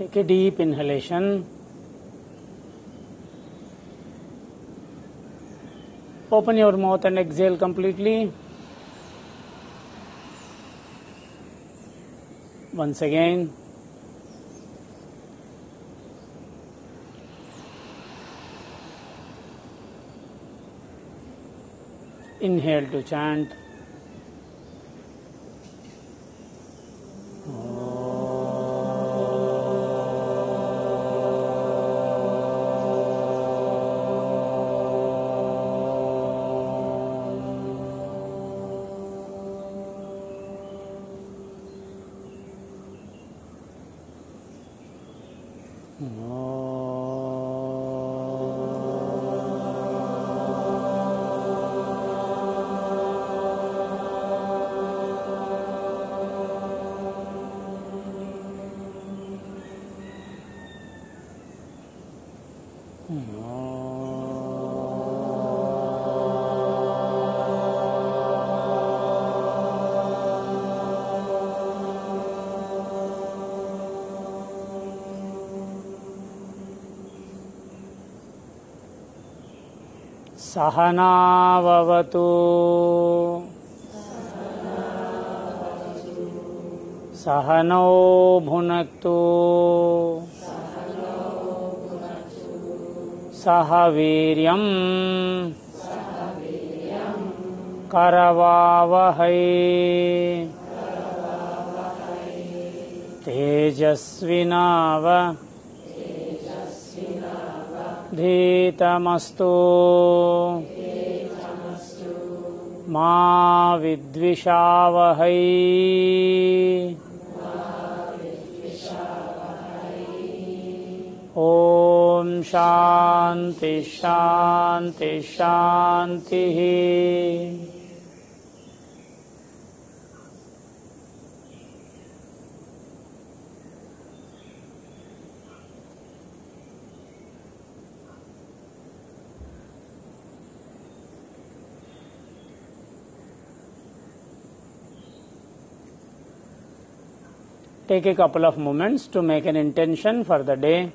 Take a deep inhalation. Open your mouth and exhale completely. Once again. Inhale to chant. सहनावतु सहनौ भुनक्तु। सह वीर्यम् करवावहै। तेजस्विनाव धीतमस्तु। मा विद्विषावहै। ॐ शान्ति शान्ति शान्तिः Take a couple of moments to make an intention for the day.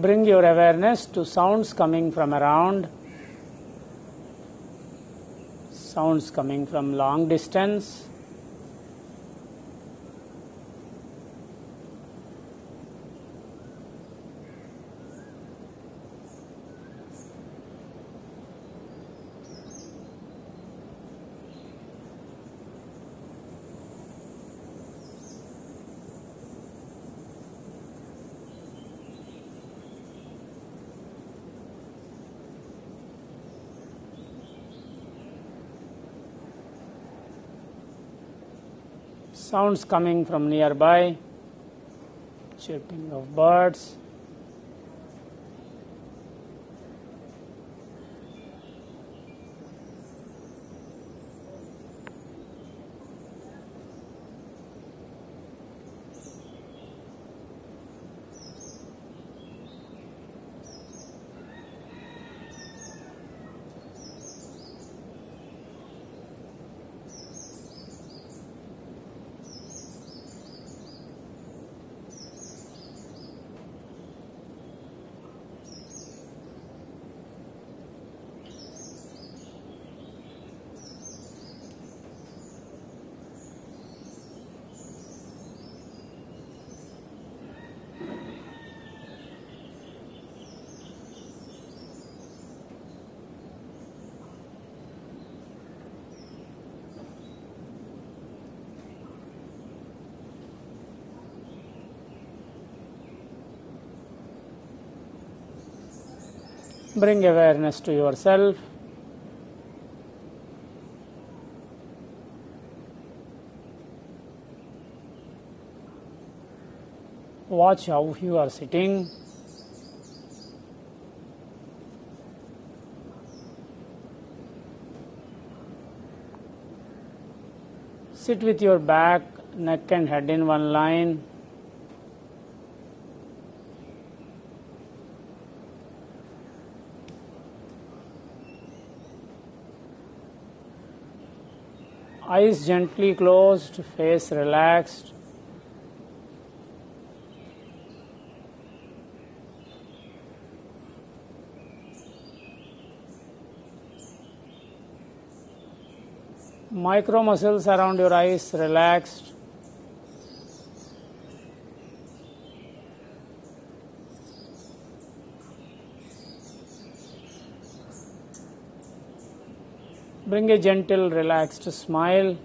Bring your awareness to sounds coming from around, sounds coming from long distance. Sounds coming from nearby, chirping of birds. Bring awareness to yourself. Watch how you are sitting. Sit with your back, neck, and head in one line. Eyes gently closed, face relaxed. Micro muscles around your eyes relaxed. Bring a gentle, relaxed smile.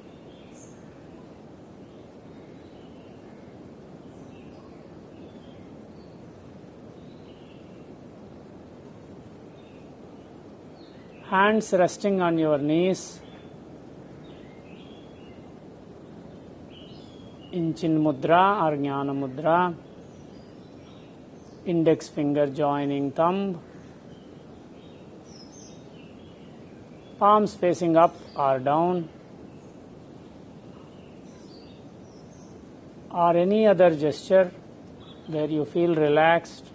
Hands resting on your knees. In Chin Mudra or Jnana Mudra. Index finger joining thumb. Palms facing up or down, or any other gesture where you feel relaxed.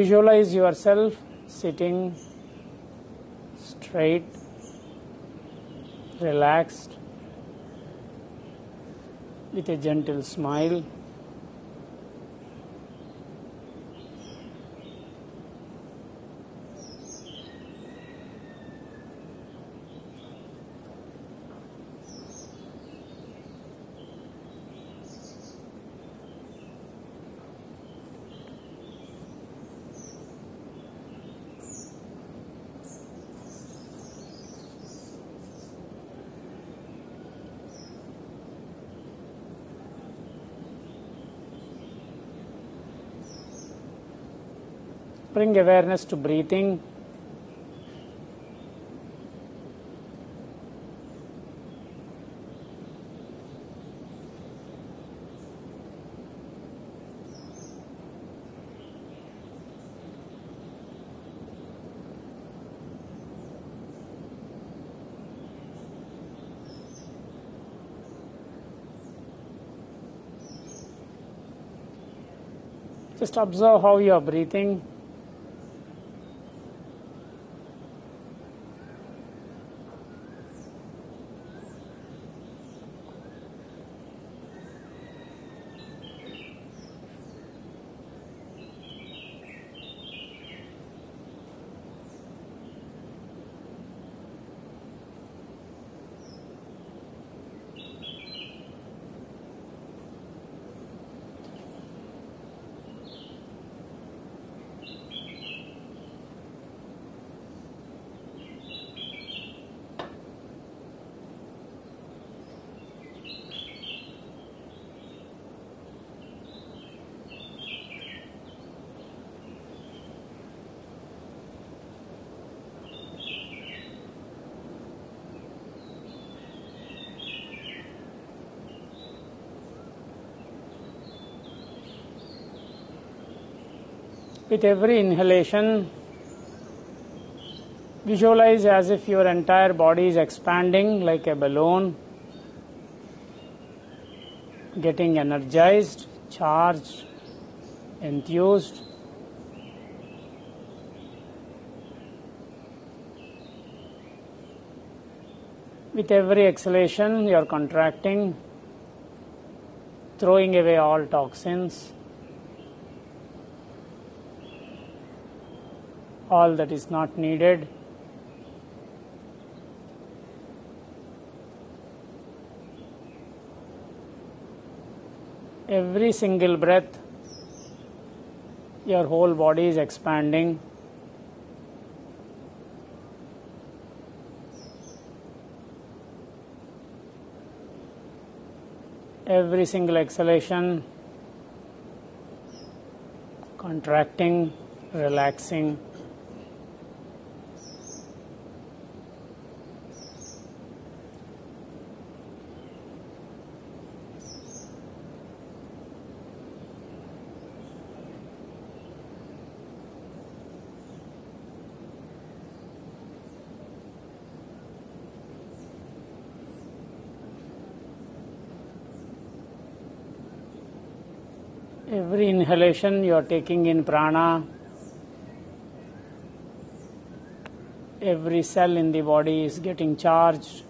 Visualize yourself sitting straight, relaxed, with a gentle smile. Bring awareness to breathing. Just observe how you are breathing. With every inhalation, visualize as if your entire body is expanding like a balloon, getting energized, charged, enthused. With every exhalation, you are contracting, throwing away all toxins. all that is not needed. Every single breath, your whole body is expanding. Every single exhalation, contracting, relaxing. Every inhalation you are taking in prana, every cell in the body is getting charged.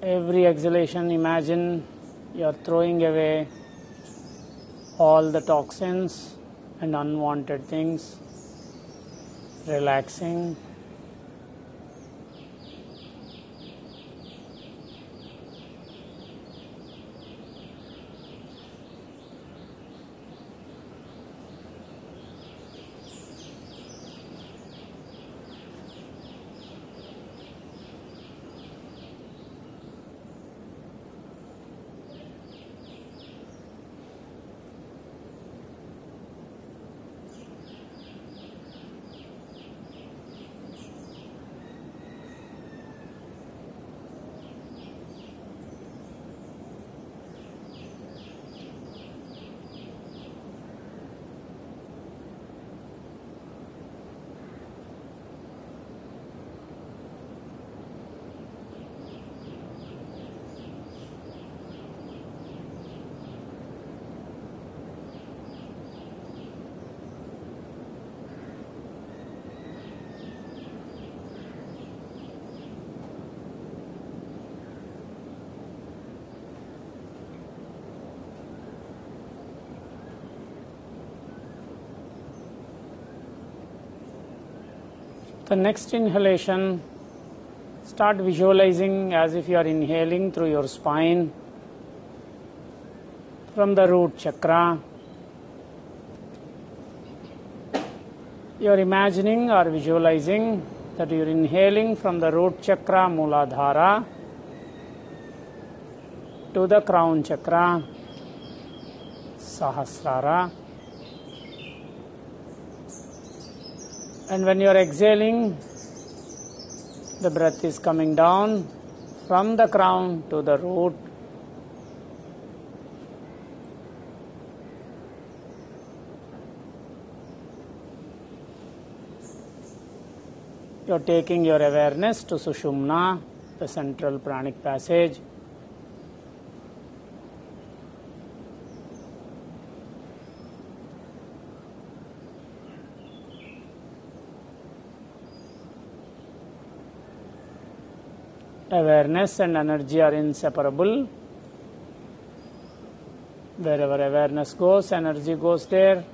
Every exhalation, imagine you are throwing away all the toxins and unwanted things, relaxing. The next inhalation, start visualizing as if you are inhaling through your spine from the root chakra. You are imagining or visualizing that you are inhaling from the root chakra Muladhara to the crown chakra Sahasrara. And when you are exhaling, the breath is coming down from the crown to the root. You are taking your awareness to Sushumna, the central pranic passage. Awareness and energy are inseparable. Wherever awareness goes, energy goes there.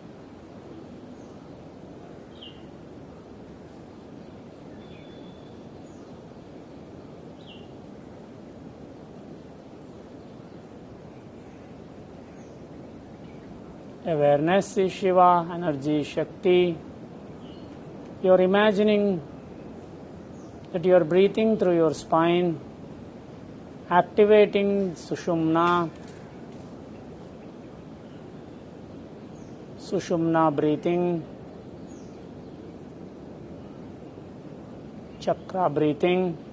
Awareness is Shiva, energy is Shakti. You are imagining that you are breathing through your spine, activating Sushumna. Sushumna breathing, chakra breathing.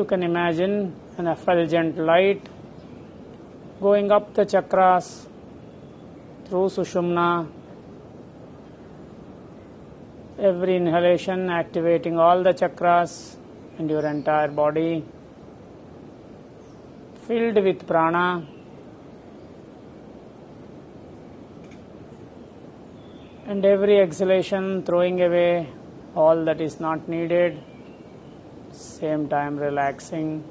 You can imagine an effulgent light going up the chakras through Sushumna. Every inhalation activating all the chakras and your entire body filled with prana. And every exhalation, throwing away all that is not needed, same time relaxing.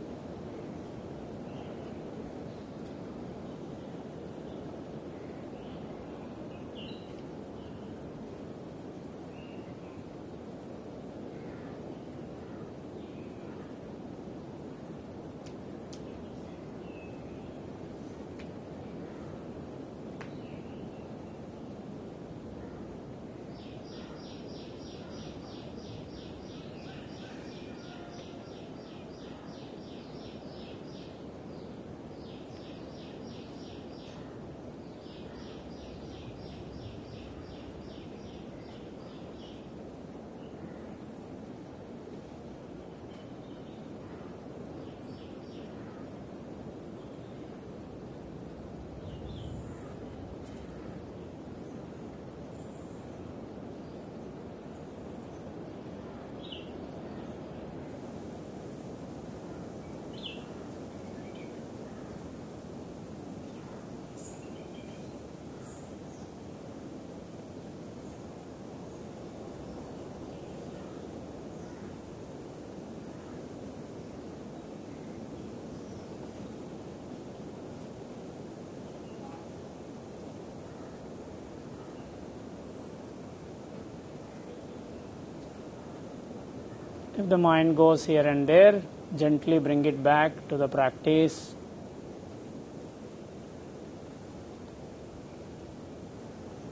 If the mind goes here and there, gently bring it back to the practice.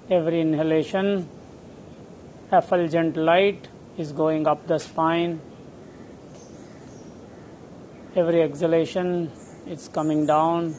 Every inhalation, effulgent light is going up the spine. Every exhalation, it's coming down.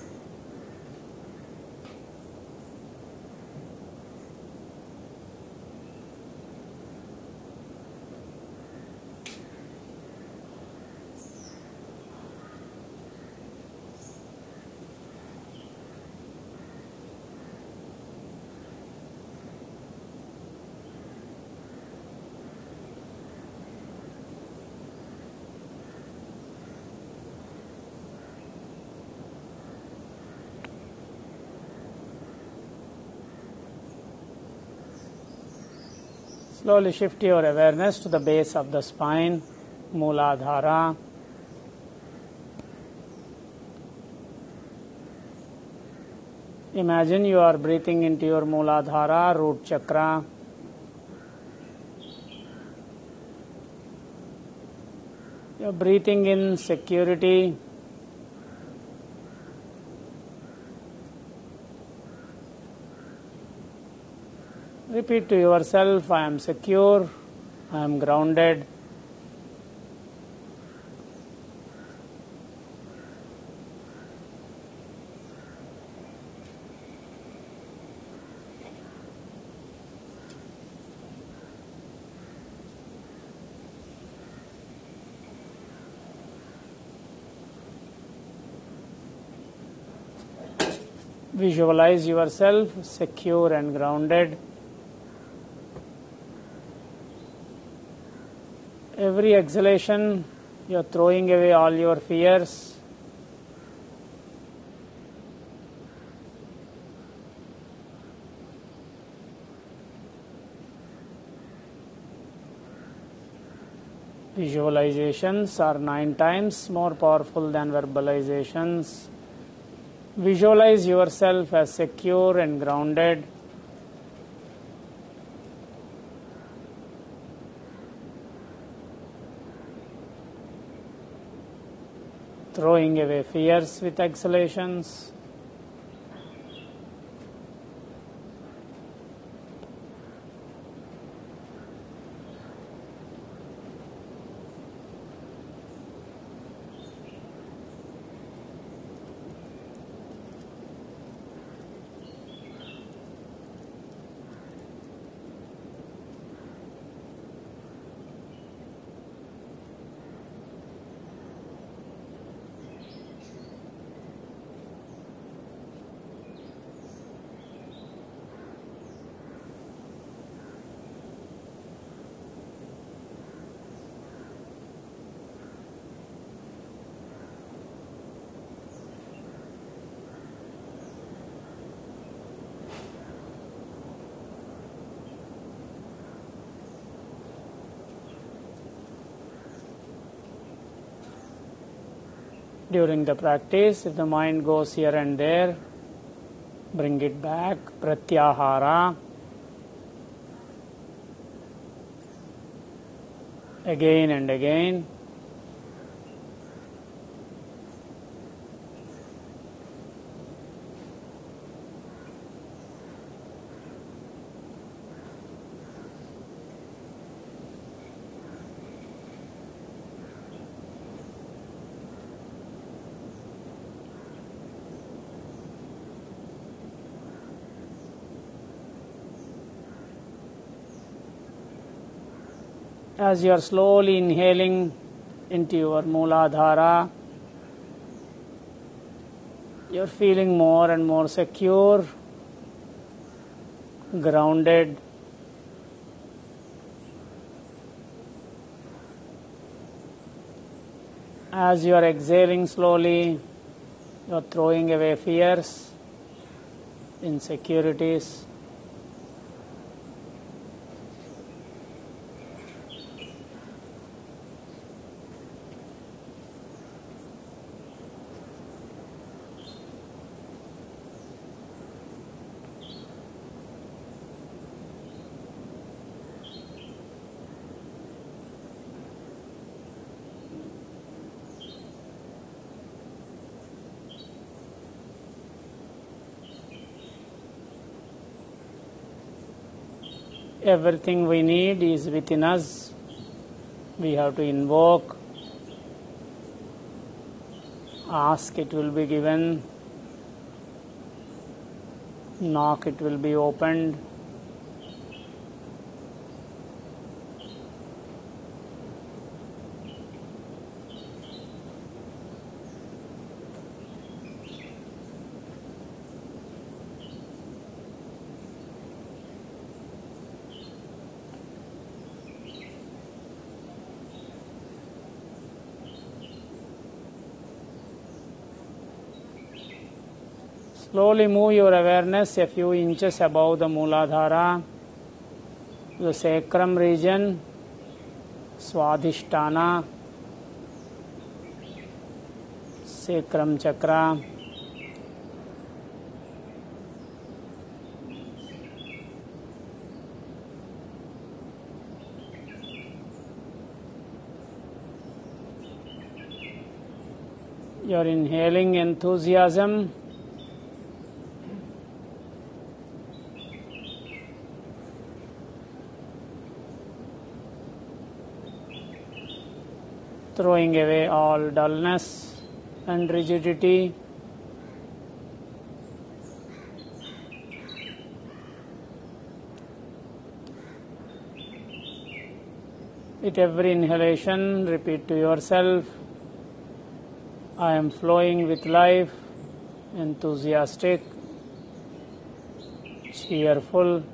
Slowly shift your awareness to the base of the spine, Mooladhara. Imagine you are breathing into your Mooladhara, root chakra. You're breathing in security. Repeat to yourself I am secure, I am grounded. Visualize yourself secure and grounded. Every exhalation, you're throwing away all your fears. Visualizations are nine times more powerful than verbalizations. Visualize yourself as secure and grounded. Throwing away fears with exhalations. During the practice. If the mind goes here and there, bring it back. Pratyahara. Again and again. As you are slowly inhaling into your Mooladhara, you're feeling more and more secure, grounded. As you are exhaling slowly, you're throwing away fears, insecurities. Everything we need is within us. We have to invoke, ask, it will be given, knock, it will be opened. Slowly move your awareness a few inches above the Mooladhara, the sacrum region, Swadhisthana, sacrum chakra. You're inhaling enthusiasm. Throwing away all dullness and rigidity. With every inhalation, repeat to yourself I am flowing with life, enthusiastic, cheerful.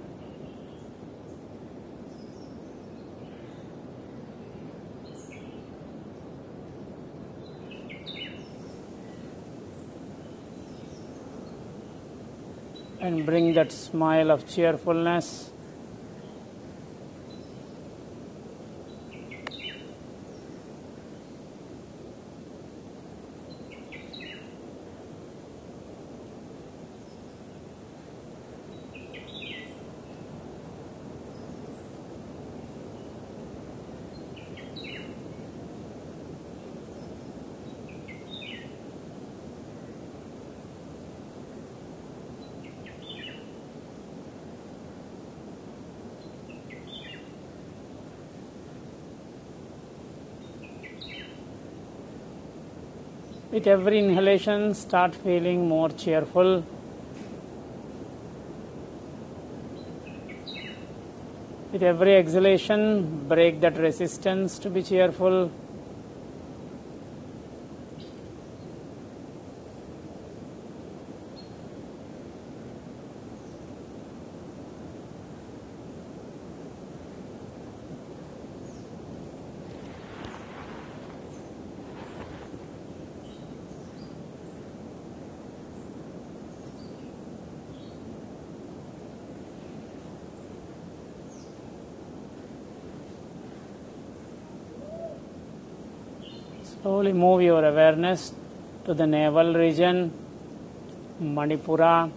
And bring that smile of cheerfulness. With every inhalation, start feeling more cheerful. With every exhalation, break that resistance to be cheerful. Slowly move your awareness to the navel region, Manipura.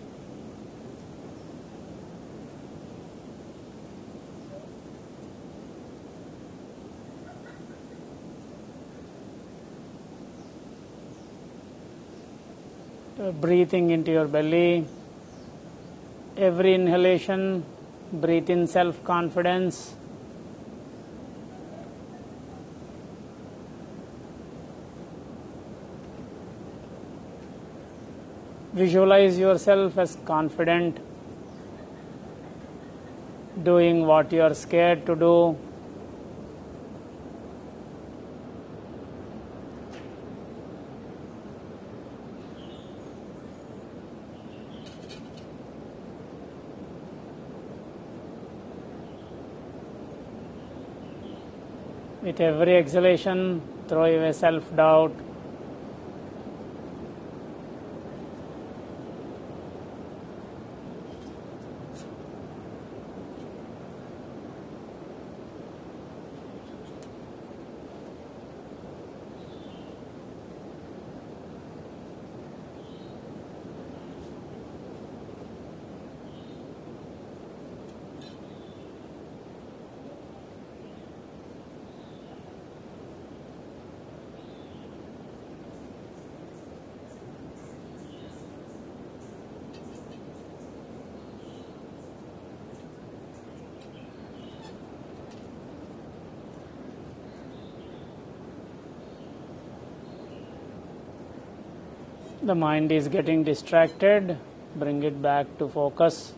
Breathing into your belly. Every inhalation, breathe in self confidence. Visualize yourself as confident, doing what you are scared to do. With every exhalation, throw away self doubt. The mind is getting distracted, bring it back to focus.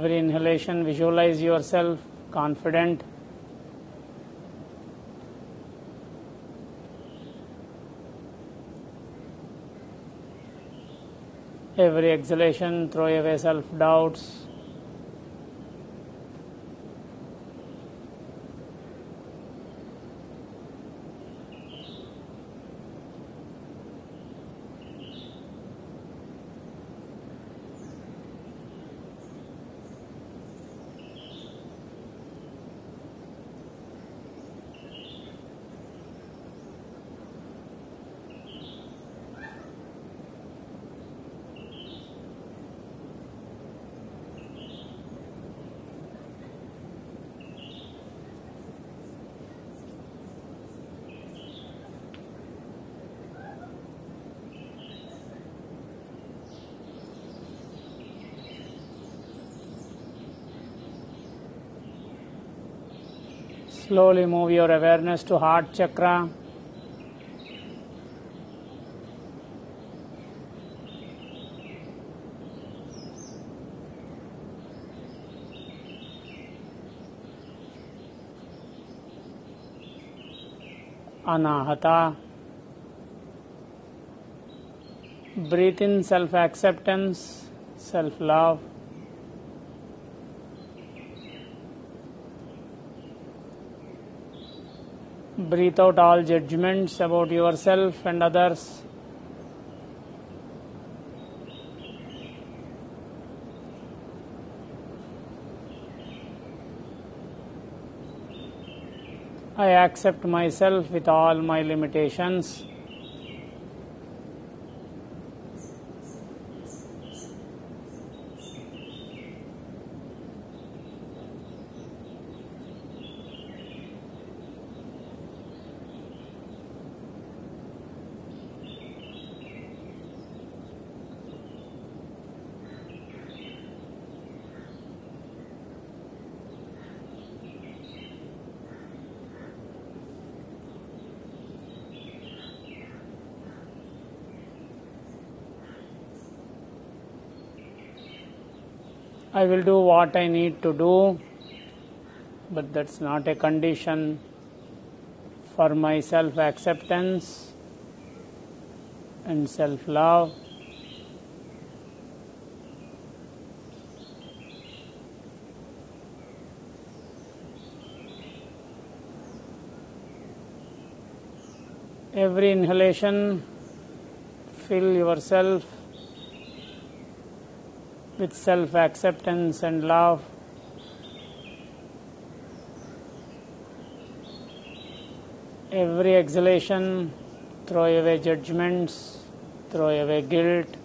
Every inhalation, visualize yourself confident. Every exhalation, throw away self doubts. Slowly move your awareness to heart chakra. Anahata. Breathe in self acceptance, self love. Breathe out all judgments about yourself and others. I accept myself with all my limitations. I will do what I need to do, but that's not a condition for my self acceptance and self love. Every inhalation, fill yourself with self acceptance and love. Every exhalation, throw away judgments, throw away guilt.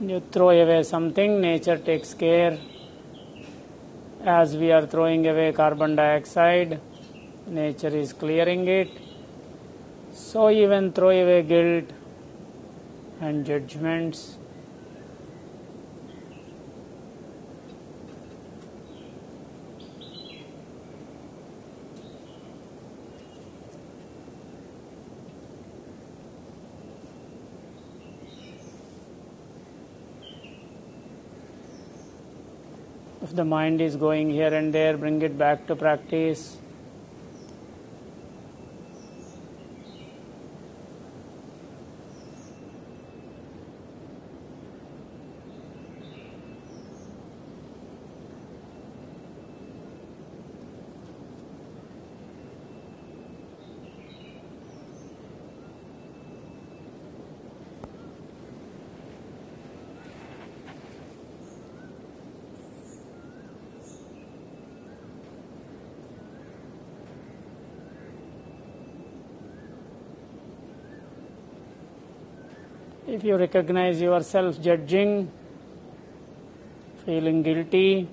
You throw away something, nature takes care. As we are throwing away carbon dioxide, nature is clearing it. So, even throw away guilt and judgments. If the mind is going here and there, bring it back to practice. If you recognize yourself judging, feeling guilty,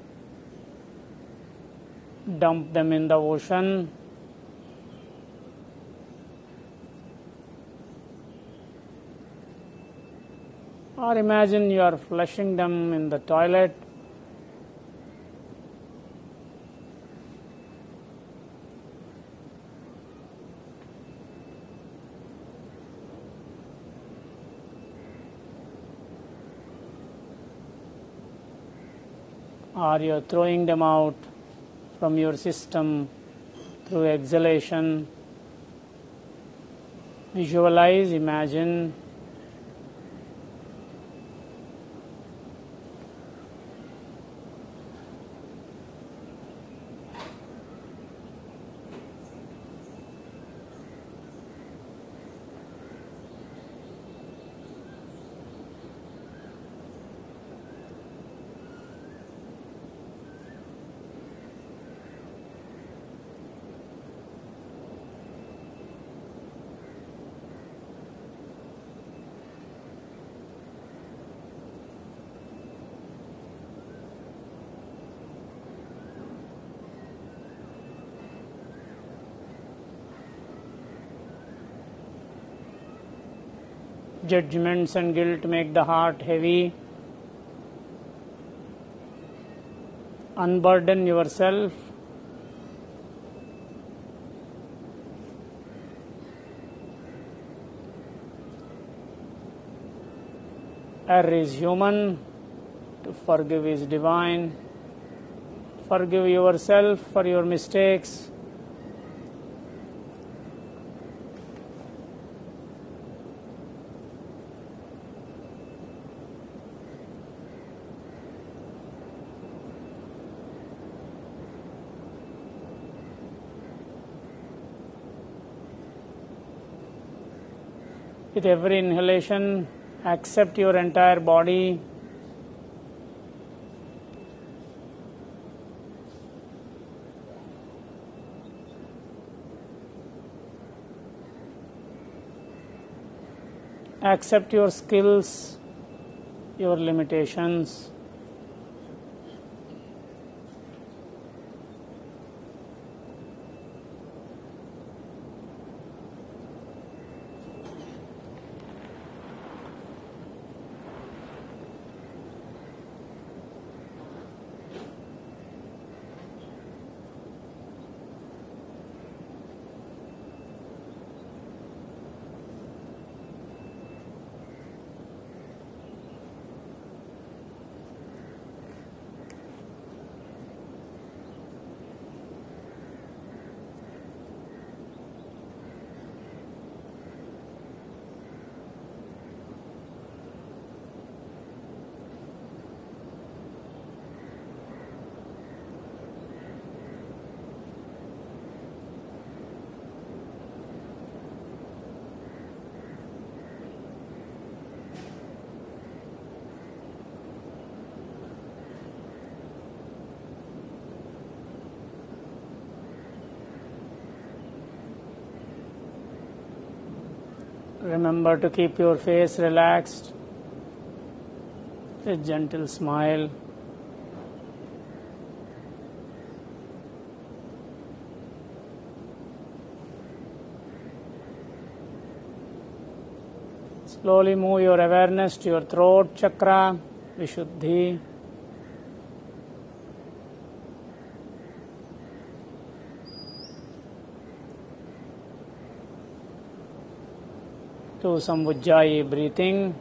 dump them in the ocean. Or imagine you are flushing them in the toilet. Or you're throwing them out from your system through exhalation. Visualize, imagine. Judgments and guilt make the heart heavy. Unburden yourself. Error is human, to forgive is divine. Forgive yourself for your mistakes. With every inhalation, accept your entire body. Accept your skills, your limitations. Remember to keep your face relaxed, a gentle smile. Slowly move your awareness to your throat chakra, Vishuddhi. Some Ujjayi breathing.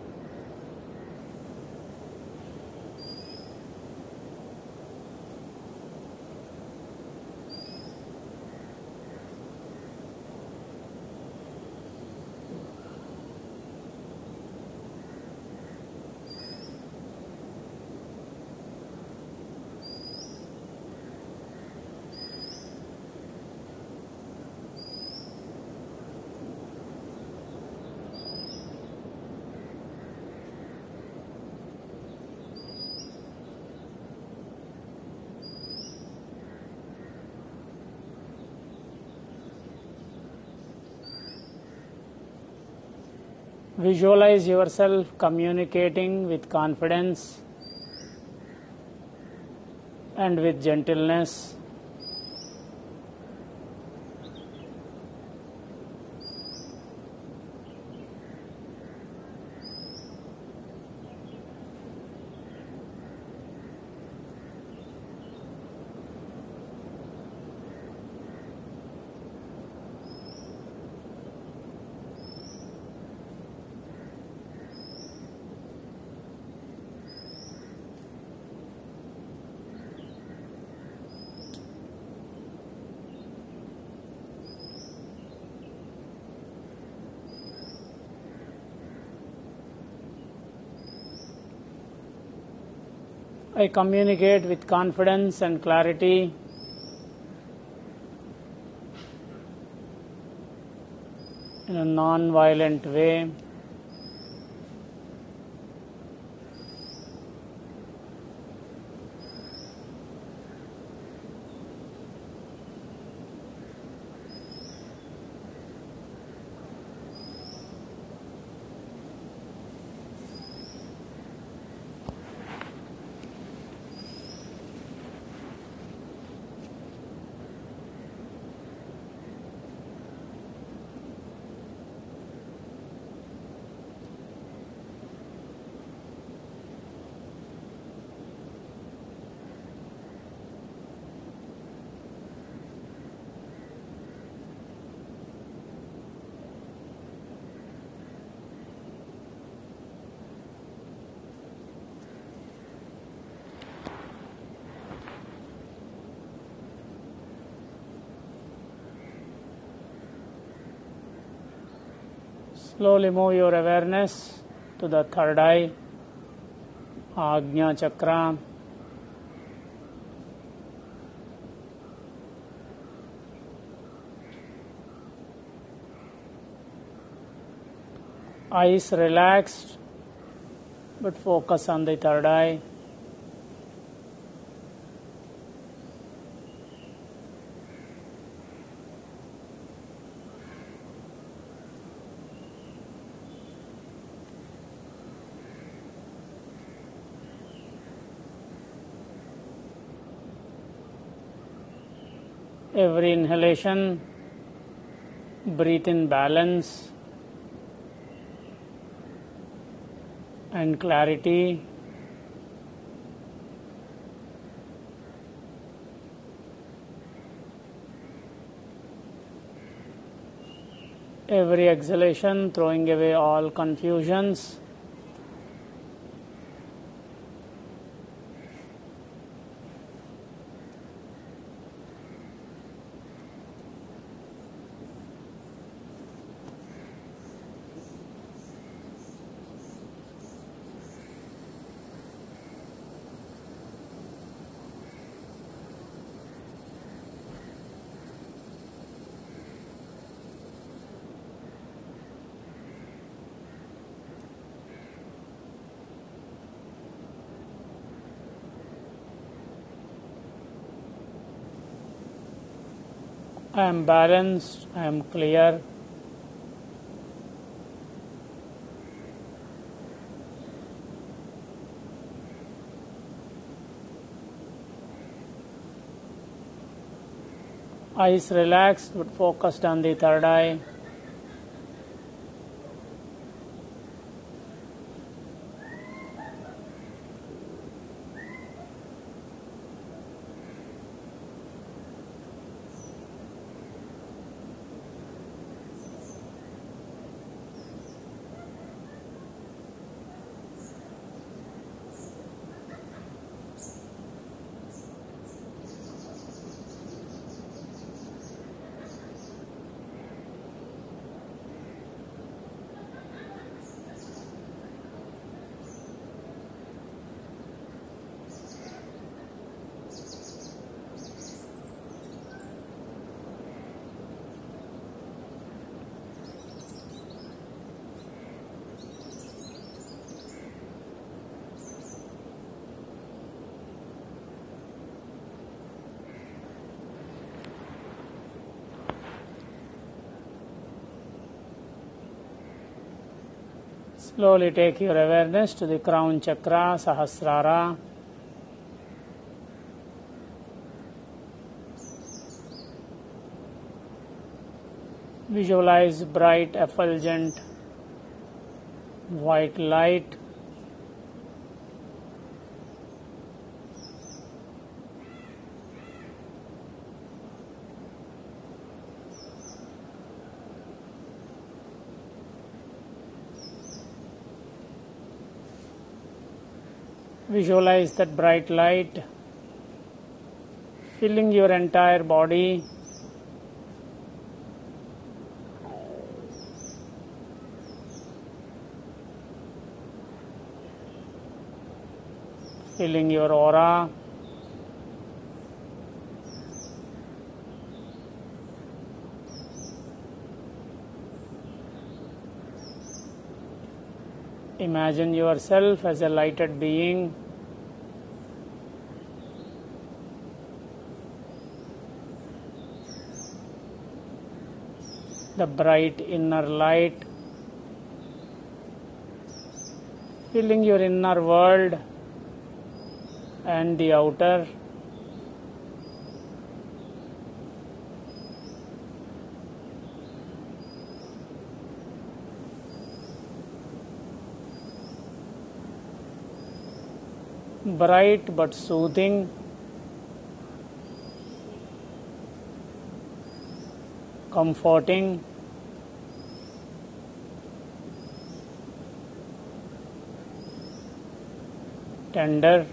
Visualize yourself communicating with confidence and with gentleness. I communicate with confidence and clarity. In a non violent way. Slowly move your awareness to the third eye, Agnya Chakra. Eyes relaxed, but focus on the third eye. Every inhalation, breathe in balance and clarity. Every exhalation, throwing away all confusions. Um, I am balanced, I am um, clear. Eyes relaxed but focused on the third eye. Slowly take your awareness to the crown chakra, Sahasrara. Visualize bright, effulgent white light. Visualize that bright light filling your entire body. Filling your aura. Imagine yourself as a lighted being. The bright inner light filling your inner world and the outer. bright but soothing. Comforting. Tender.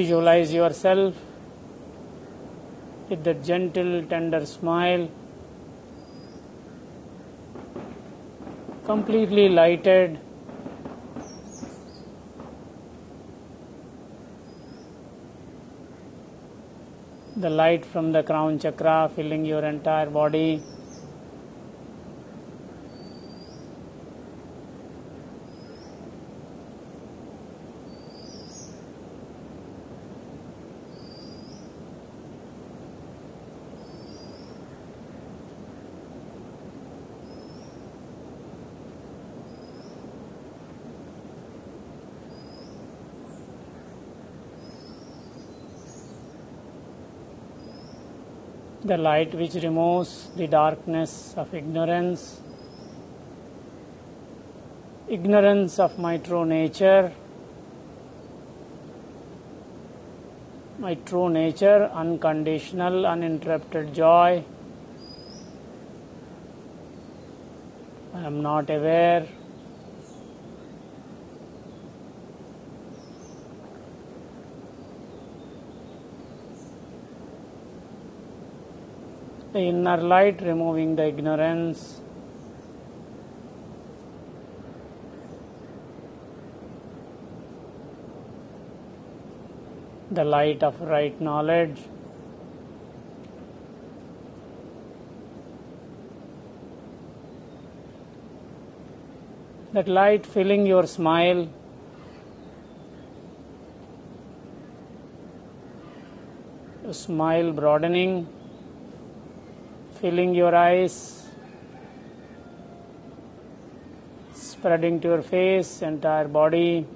Visualize yourself with that gentle, tender smile, completely lighted. The light from the crown chakra filling your entire body. The light which removes the darkness of ignorance, ignorance of my true nature, my true nature, unconditional, uninterrupted joy. I am not aware. The inner light removing the ignorance. the light of right knowledge. That light filling your smile. Your smile broadening, filling your eyes, spreading to your face, entire body.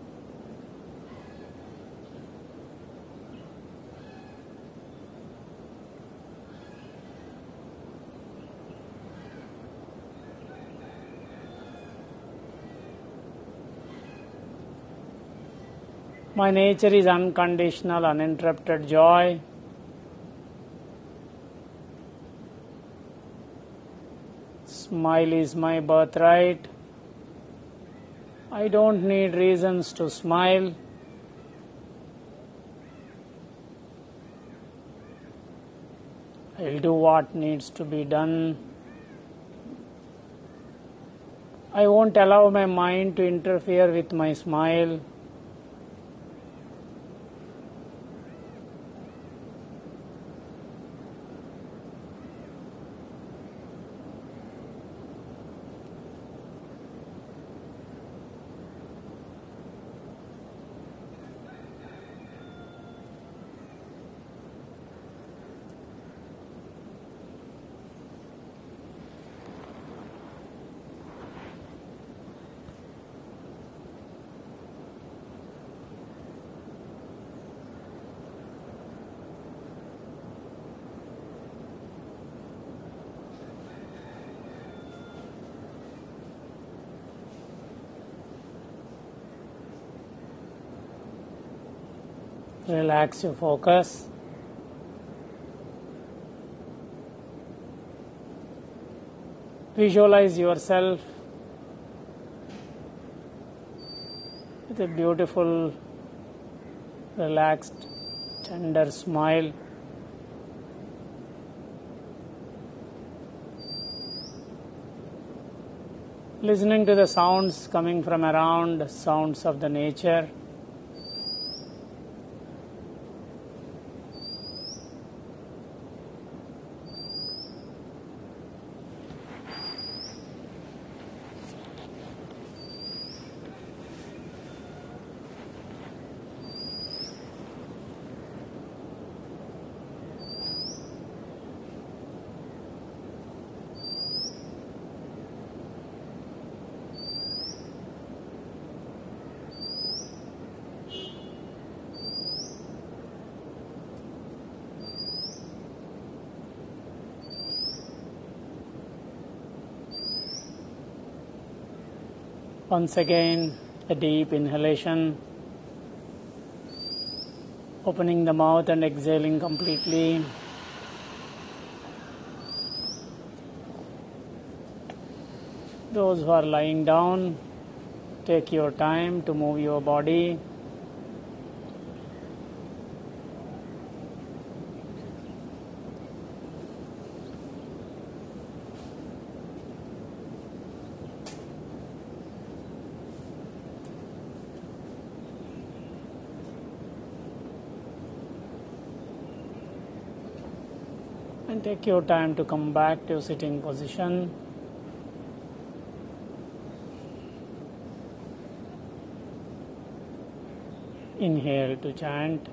My nature is unconditional, uninterrupted joy. Smile is my birthright. I don't need reasons to smile. I'll do what needs to be done. I won't allow my mind to interfere with my smile. Relax your focus. Visualize yourself with a beautiful, relaxed, tender smile. Listening to the sounds coming from around, sounds of the nature. Once again, a deep inhalation, opening the mouth and exhaling completely. Those who are lying down, take your time to move your body. Take your time to come back to sitting position. Inhale to chant.